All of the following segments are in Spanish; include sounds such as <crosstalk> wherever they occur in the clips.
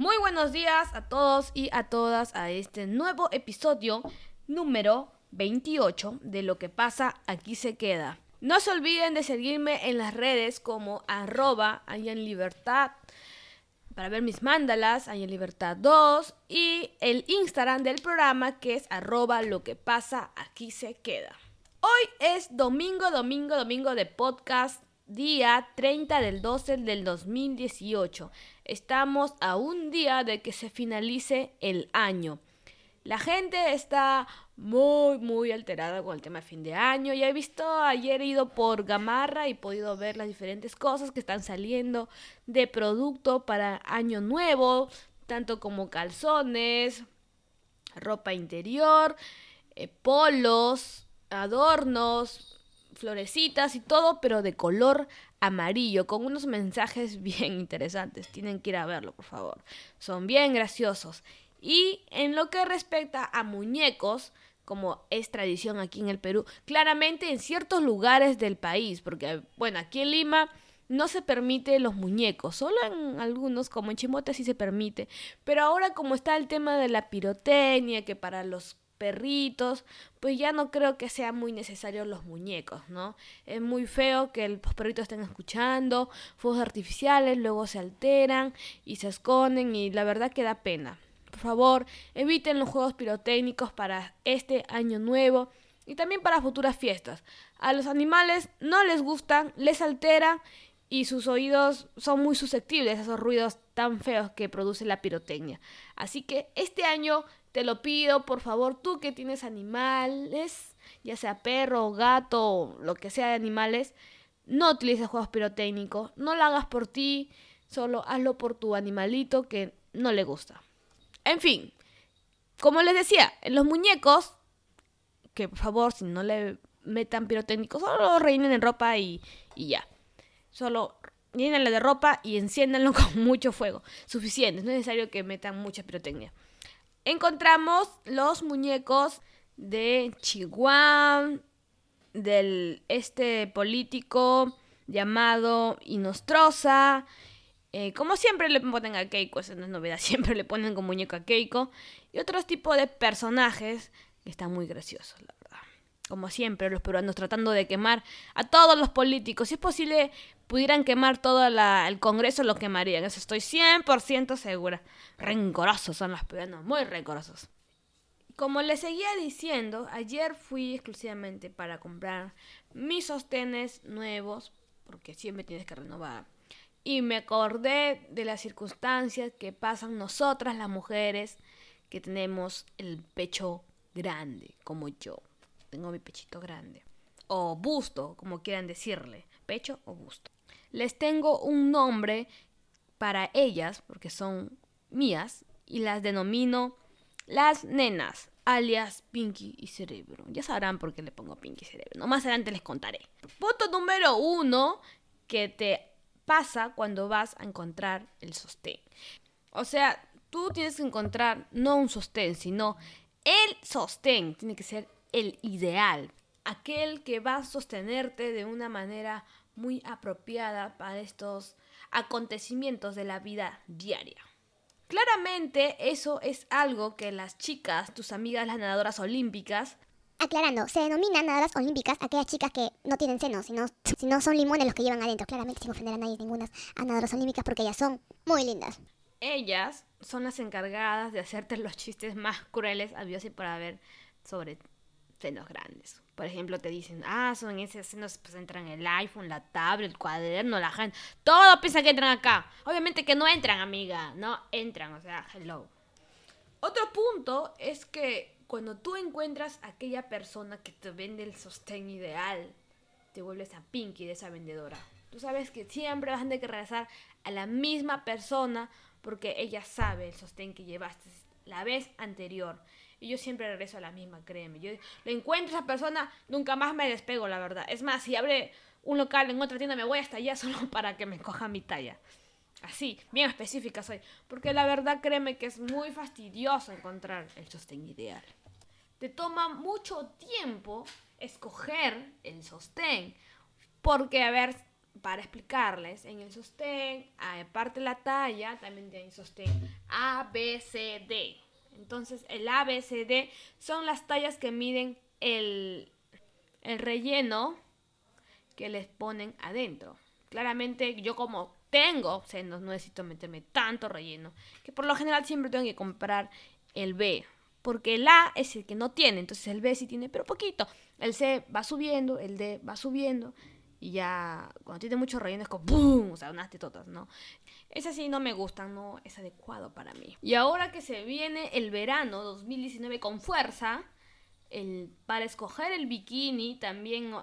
Muy buenos días a todos y a todas a este nuevo episodio número 28 de Lo que pasa aquí se queda. No se olviden de seguirme en las redes como arroba libertad para ver mis mandalas, hay en libertad 2 y el Instagram del programa que es arroba lo que pasa aquí se queda. Hoy es domingo, domingo, domingo de podcast día 30 del 12 del 2018. Estamos a un día de que se finalice el año. La gente está muy, muy alterada con el tema de fin de año. Ya he visto, ayer he ido por Gamarra y podido ver las diferentes cosas que están saliendo de producto para año nuevo, tanto como calzones, ropa interior, eh, polos, adornos, florecitas y todo, pero de color amarillo, con unos mensajes <laughs> bien interesantes. Tienen que ir a verlo, por favor. Son bien graciosos. Y en lo que respecta a muñecos, como es tradición aquí en el Perú, claramente en ciertos lugares del país, porque bueno, aquí en Lima no se permite los muñecos, solo en algunos, como en Chimote sí se permite, pero ahora como está el tema de la pirotecnia, que para los perritos, pues ya no creo que sean muy necesarios los muñecos, ¿no? Es muy feo que los perritos estén escuchando fuegos artificiales, luego se alteran y se esconden y la verdad que da pena. Por favor, eviten los juegos pirotécnicos para este año nuevo y también para futuras fiestas. A los animales no les gustan, les altera y sus oídos son muy susceptibles a esos ruidos tan feos que produce la pirotecnia. Así que este año te lo pido, por favor, tú que tienes animales, ya sea perro, gato, lo que sea de animales, no utilices juegos pirotécnicos, no lo hagas por ti, solo hazlo por tu animalito que no le gusta. En fin, como les decía, en los muñecos, que por favor, si no le metan pirotécnicos, solo reinen en ropa y, y ya. Solo llénenle de ropa y enciéndanlo <laughs> con mucho fuego. Suficiente, no es necesario que metan mucha pirotecnia encontramos los muñecos de Chihuahua, del este político llamado Inostrosa. Eh, como siempre le ponen a Keiko, eso no es novedad, <laughs> siempre le ponen como muñeco a Keiko. Y otros tipos de personajes que están muy graciosos, la. Como siempre, los peruanos tratando de quemar a todos los políticos. Si es posible, pudieran quemar todo el Congreso, lo quemarían. Eso estoy 100% segura. Rencorosos son los peruanos, muy rencorosos. Como les seguía diciendo, ayer fui exclusivamente para comprar mis sostenes nuevos, porque siempre tienes que renovar. Y me acordé de las circunstancias que pasan nosotras las mujeres que tenemos el pecho grande, como yo. Tengo mi pechito grande. O busto, como quieran decirle. Pecho o busto les tengo un nombre para ellas, porque son mías, y las denomino las nenas, alias Pinky y Cerebro. Ya sabrán por qué le pongo Pinky y Cerebro. No más adelante les contaré. Punto número uno que te pasa cuando vas a encontrar el sostén. O sea, tú tienes que encontrar no un sostén, sino el sostén. Tiene que ser el ideal. Aquel que va a sostenerte de una manera muy apropiada para estos acontecimientos de la vida diaria. Claramente eso es algo que las chicas, tus amigas las nadadoras olímpicas, Aclarando, se denominan nadadoras olímpicas aquellas chicas que no tienen senos, sino, sino son limones los que llevan adentro. Claramente sin ofender a nadie, ninguna nadadoras olímpicas porque ellas son muy lindas. Ellas son las encargadas de hacerte los chistes más crueles habidos y por haber sobre senos grandes. Por ejemplo, te dicen, ah, son esos senos, pues entran el iPhone, la tablet, el cuaderno, la hand. Todo piensa que entran acá. Obviamente que no entran, amiga. No entran, o sea, hello. Otro punto es que cuando tú encuentras a aquella persona que te vende el sostén ideal, te vuelves a Pinky de esa vendedora. Tú sabes que siempre vas a tener que regresar a la misma persona porque ella sabe el sostén que llevaste la vez anterior. Y yo siempre regreso a la misma, créeme. Yo le encuentro a esa persona, nunca más me despego, la verdad. Es más, si abre un local en otra tienda, me voy hasta allá <laughs> solo para que me coja mi talla. Así, bien específica soy. Porque la verdad, créeme que es muy fastidioso encontrar el sostén ideal. Te toma mucho tiempo escoger el sostén. Porque, a ver, para explicarles, en el sostén, aparte de la talla, también tienen sostén A, B, C, D. Entonces, el A, B, C, D son las tallas que miden el, el relleno que les ponen adentro. Claramente, yo como tengo senos, no necesito meterme tanto relleno, que por lo general siempre tengo que comprar el B, porque el A es el que no tiene, entonces el B sí tiene, pero poquito. El C va subiendo, el D va subiendo, y ya cuando tiene mucho relleno es como ¡boom! O sea, unas tetotas, ¿no? Ese sí no me gustan, no es adecuado para mí. Y ahora que se viene el verano 2019 con fuerza, el, para escoger el bikini también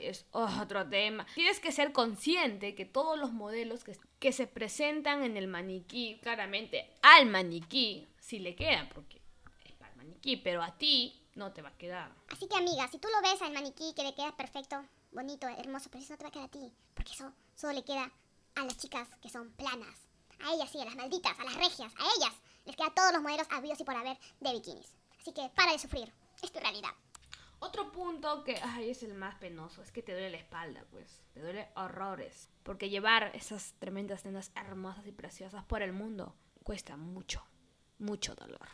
es otro tema. Tienes que ser consciente que todos los modelos que, que se presentan en el maniquí, claramente al maniquí, si le quedan, porque es para el maniquí, pero a ti no te va a quedar. Así que amiga, si tú lo ves al maniquí que le queda perfecto, bonito, hermoso, pero eso no te va a quedar a ti, porque eso solo le queda a las chicas que son planas. A ellas sí, a las malditas, a las regias, a ellas les queda todos los modelos habidos y por haber de bikinis. Así que para de sufrir, es tu realidad. Otro punto que ay, es el más penoso es que te duele la espalda, pues. Te duele horrores. Porque llevar esas tremendas tendas hermosas y preciosas por el mundo cuesta mucho, mucho dolor.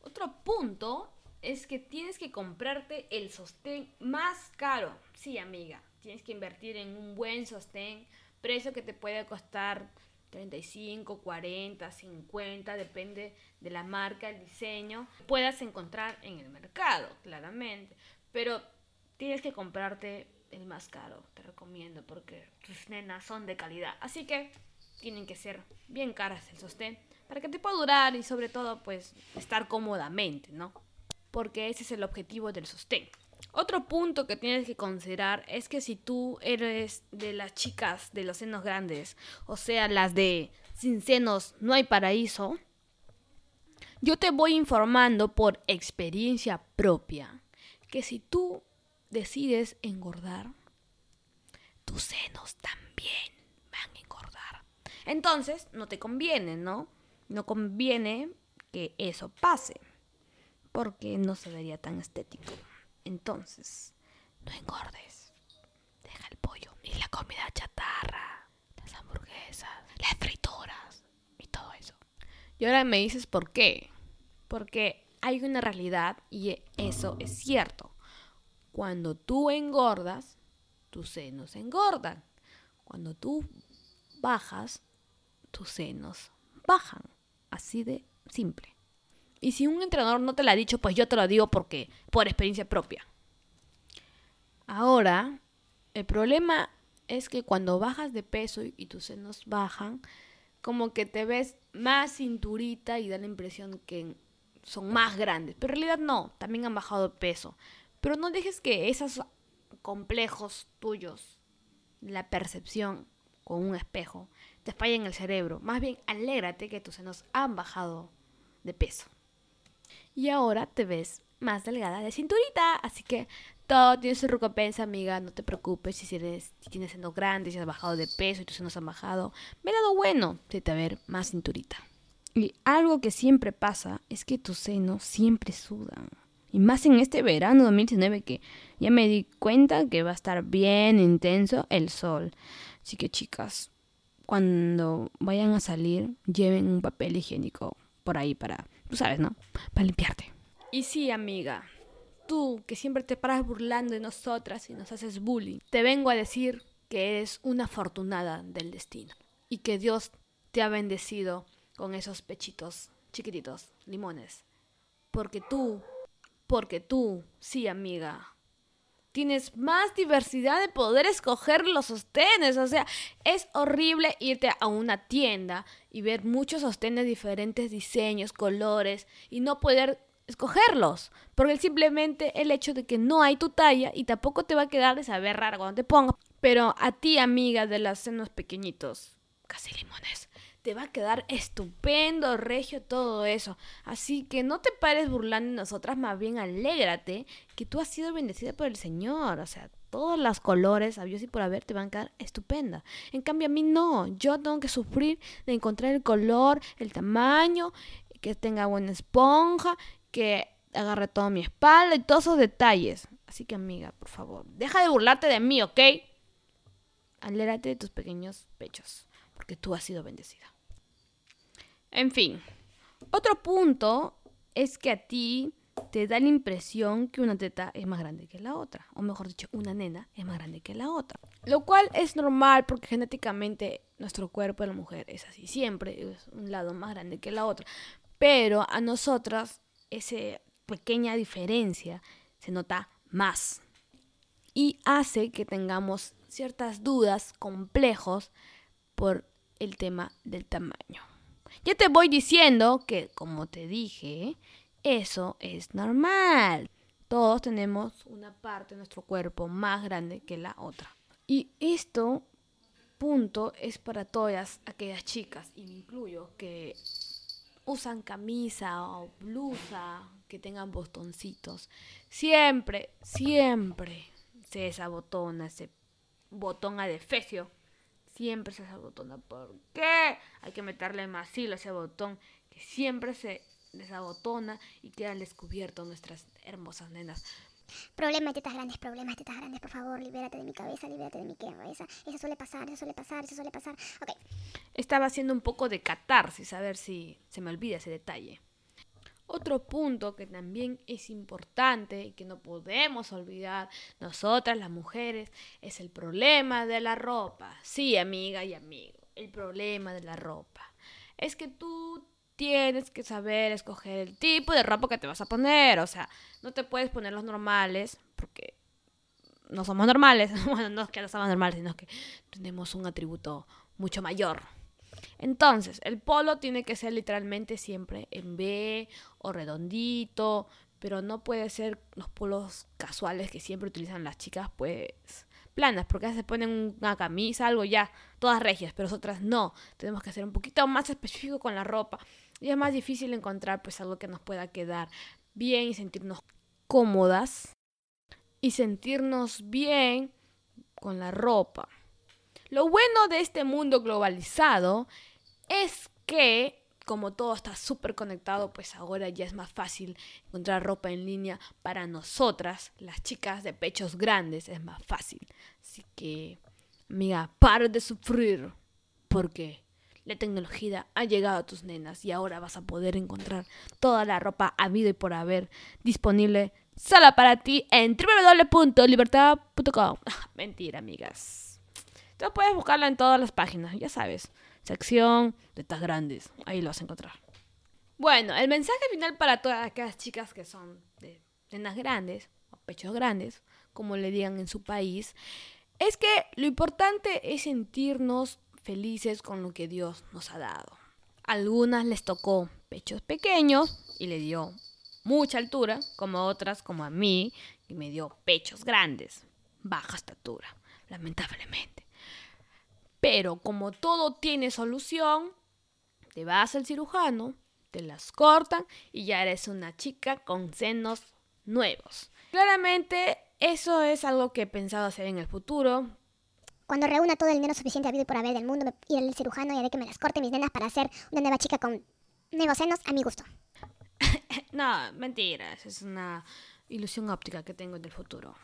Otro punto es que tienes que comprarte el sostén más caro. Sí, amiga, tienes que invertir en un buen sostén, precio que te puede costar 35, 40, 50, depende de la marca, el diseño, puedas encontrar en el mercado, claramente. Pero tienes que comprarte el más caro, te recomiendo, porque tus nenas son de calidad. Así que tienen que ser bien caras el sostén para que te pueda durar y sobre todo pues estar cómodamente, ¿no? Porque ese es el objetivo del sostén. Otro punto que tienes que considerar es que si tú eres de las chicas de los senos grandes, o sea, las de sin senos no hay paraíso, yo te voy informando por experiencia propia que si tú decides engordar, tus senos también van a engordar. Entonces, no te conviene, ¿no? No conviene que eso pase porque no se vería tan estético. Entonces, no engordes. Deja el pollo y la comida chatarra, las hamburguesas, las frituras y todo eso. Y ahora me dices por qué. Porque hay una realidad y eso es cierto. Cuando tú engordas, tus senos engordan. Cuando tú bajas, tus senos bajan. Así de simple. Y si un entrenador no te lo ha dicho, pues yo te lo digo porque por experiencia propia. Ahora, el problema es que cuando bajas de peso y tus senos bajan, como que te ves más cinturita y da la impresión que son más grandes. Pero en realidad no, también han bajado de peso. Pero no dejes que esos complejos tuyos, la percepción con un espejo, te fallen el cerebro. Más bien, alégrate que tus senos han bajado de peso y ahora te ves más delgada de cinturita. Así que todo tiene su recompensa, amiga. No te preocupes si, eres, si tienes senos grandes, si has bajado de peso y tus senos han bajado. Ve lado bueno, te te ver más cinturita. Y algo que siempre pasa es que tus senos siempre sudan. Y más en este verano 2019 que ya me di cuenta que va a estar bien intenso el sol. Así que chicas, cuando vayan a salir, lleven un papel higiénico por ahí para Tú sabes, ¿no? Para limpiarte. Y sí, amiga, tú que siempre te paras burlando de nosotras y nos haces bullying, te vengo a decir que eres una afortunada del destino y que Dios te ha bendecido con esos pechitos chiquititos, limones. Porque tú, porque tú, sí, amiga, tienes más diversidad de poder escoger los sostenes. O sea, es horrible irte a una tienda y ver muchos sostenes, diferentes diseños, colores y no poder escogerlos. Porque simplemente el hecho de que no hay tu talla y tampoco te va a quedar de saber raro cuando te pongas. Pero a ti, amiga de los senos pequeñitos, casi limones, te va a quedar estupendo, regio, todo eso. Así que no te pares burlando de nosotras, más bien alégrate que tú has sido bendecida por el Señor. O sea, todos los colores, sabios y por haber, te van a quedar estupenda. En cambio, a mí no. Yo tengo que sufrir de encontrar el color, el tamaño, que tenga buena esponja, que agarre toda mi espalda y todos esos detalles. Así que, amiga, por favor, deja de burlarte de mí, ¿ok? alérate de tus pequeños pechos, porque tú has sido bendecida. En fin, otro punto es que a ti te da la impresión que una teta es más grande que la otra, o mejor dicho, una nena es más grande que la otra. Lo cual es normal porque genéticamente nuestro cuerpo de la mujer es así, siempre es un lado más grande que la otra. Pero a nosotras esa pequeña diferencia se nota más y hace que tengamos ciertas dudas, complejos por el tema del tamaño. Ya te voy diciendo que, como te dije, eso es normal. Todos tenemos una parte de nuestro cuerpo más grande que la otra. Y esto, punto, es para todas aquellas chicas, y me incluyo, que usan camisa o blusa que tengan botoncitos. Siempre, siempre se desabotona ese botón adefesio. Siempre se desabotona. ¿Por qué? Hay que meterle más hilo a ese botón que siempre se desabotona y quedan descubiertos nuestras hermosas nenas. Problemas de tetas grandes, problemas de tetas grandes, por favor, libérate de mi cabeza, libérate de mi cabeza. Eso suele pasar, eso suele pasar, eso suele pasar. Ok. Estaba haciendo un poco de catarsis, a ver si se me olvida ese detalle. Otro punto que también es importante y que no podemos olvidar nosotras las mujeres es el problema de la ropa. Sí, amiga y amigo, el problema de la ropa. Es que tú tienes que saber escoger el tipo de ropa que te vas a poner. O sea, no te puedes poner los normales porque no somos normales. <laughs> Bueno, no es que no somos normales, sino que tenemos un atributo mucho mayor. Entonces, el polo tiene que ser literalmente siempre en B o redondito, pero no puede ser los polos casuales que siempre utilizan las chicas, pues planas, porque se ponen una camisa, algo ya, todas regias, pero otras no. Tenemos que ser un poquito más específico con la ropa y es más difícil encontrar pues algo que nos pueda quedar bien y sentirnos cómodas y sentirnos bien con la ropa. Lo bueno de este mundo globalizado es que como todo está súper conectado, pues ahora ya es más fácil encontrar ropa en línea para nosotras, las chicas de pechos grandes, es más fácil. Así que, amiga, para de sufrir, porque la tecnología ha llegado a tus nenas y ahora vas a poder encontrar toda la ropa habido y por haber disponible solo para ti en www.libertad.com. <laughs> Mentira, amigas. Tú puedes buscarla en todas las páginas, ya sabes. Sección de estas grandes. Ahí lo vas a encontrar. Bueno, el mensaje final para todas aquellas chicas que son de nenas grandes o pechos grandes, como le digan en su país, es que lo importante es sentirnos felices con lo que Dios nos ha dado. A algunas les tocó pechos pequeños y le dio mucha altura, como otras, como a mí, y me dio pechos grandes, baja estatura, lamentablemente. Pero como todo tiene solución, te vas al cirujano, te las cortan y ya eres una chica con senos nuevos. Claramente eso es algo que he pensado hacer en el futuro, cuando reúna todo el dinero suficiente habido y por haber del mundo, iré al cirujano y haré que me las corte mis nenas para hacer una nueva chica con nuevos senos a mi gusto. <laughs> no, mentiras. Es una ilusión óptica que tengo del futuro.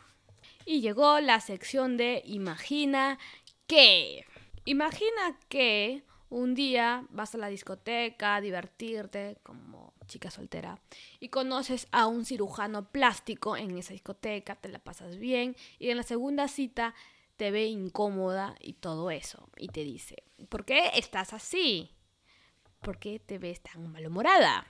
Y llegó la sección de Imagina que. Imagina que un día vas a la discoteca a divertirte como chica soltera y conoces a un cirujano plástico en esa discoteca, te la pasas bien y en la segunda cita te ve incómoda y todo eso. Y te dice, ¿por qué estás así? ¿Por qué te ves tan malhumorada?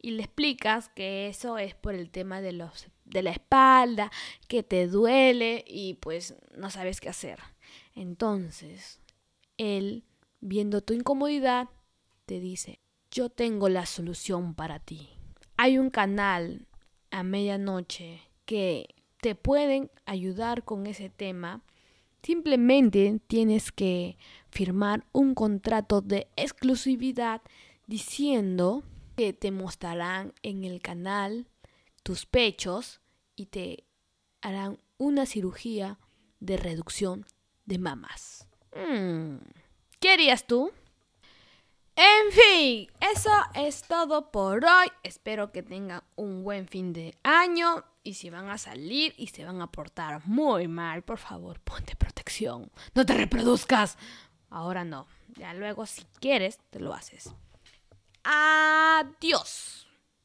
Y le explicas que eso es por el tema de, los, de la espalda, que te duele y pues no sabes qué hacer. Entonces, él, viendo tu incomodidad, te dice, yo tengo la solución para ti. Hay un canal a medianoche que te pueden ayudar con ese tema Simplemente tienes que firmar un contrato de exclusividad diciendo que te mostrarán en el canal tus pechos y te harán una cirugía de reducción de mamas. Mm, ¿Qué harías tú? En fin, eso es todo por hoy. Espero que tengan un buen fin de año. Y si van a salir y se van a portar muy mal, por favor, ponte protección. No te reproduzcas. Ahora no. Ya luego, si quieres, te lo haces. Adiós.